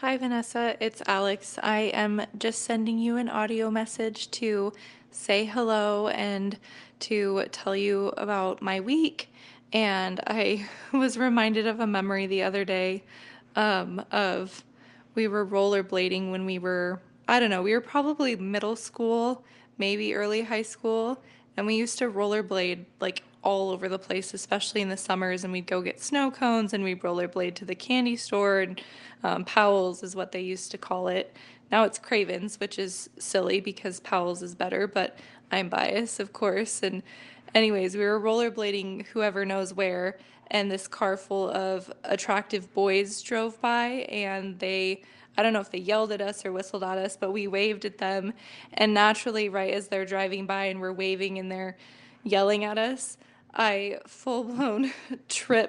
Hi, Vanessa. It's Alex. I am just sending you an audio message to say hello and to tell you about my week. And I was reminded of a memory the other day um, of we were rollerblading when we were, I don't know, we were probably middle school, maybe early high school. And we used to rollerblade like all over the place, especially in the summers. And we'd go get snow cones and we'd rollerblade to the candy store. And um, Powell's is what they used to call it. Now it's Cravens, which is silly because Powell's is better, but I'm biased, of course. And anyways, we were rollerblading whoever knows where. And this car full of attractive boys drove by and they I don't know if they yelled at us or whistled at us, but we waved at them. And naturally, right as they're driving by and we're waving and they're yelling at us, I full blown tripped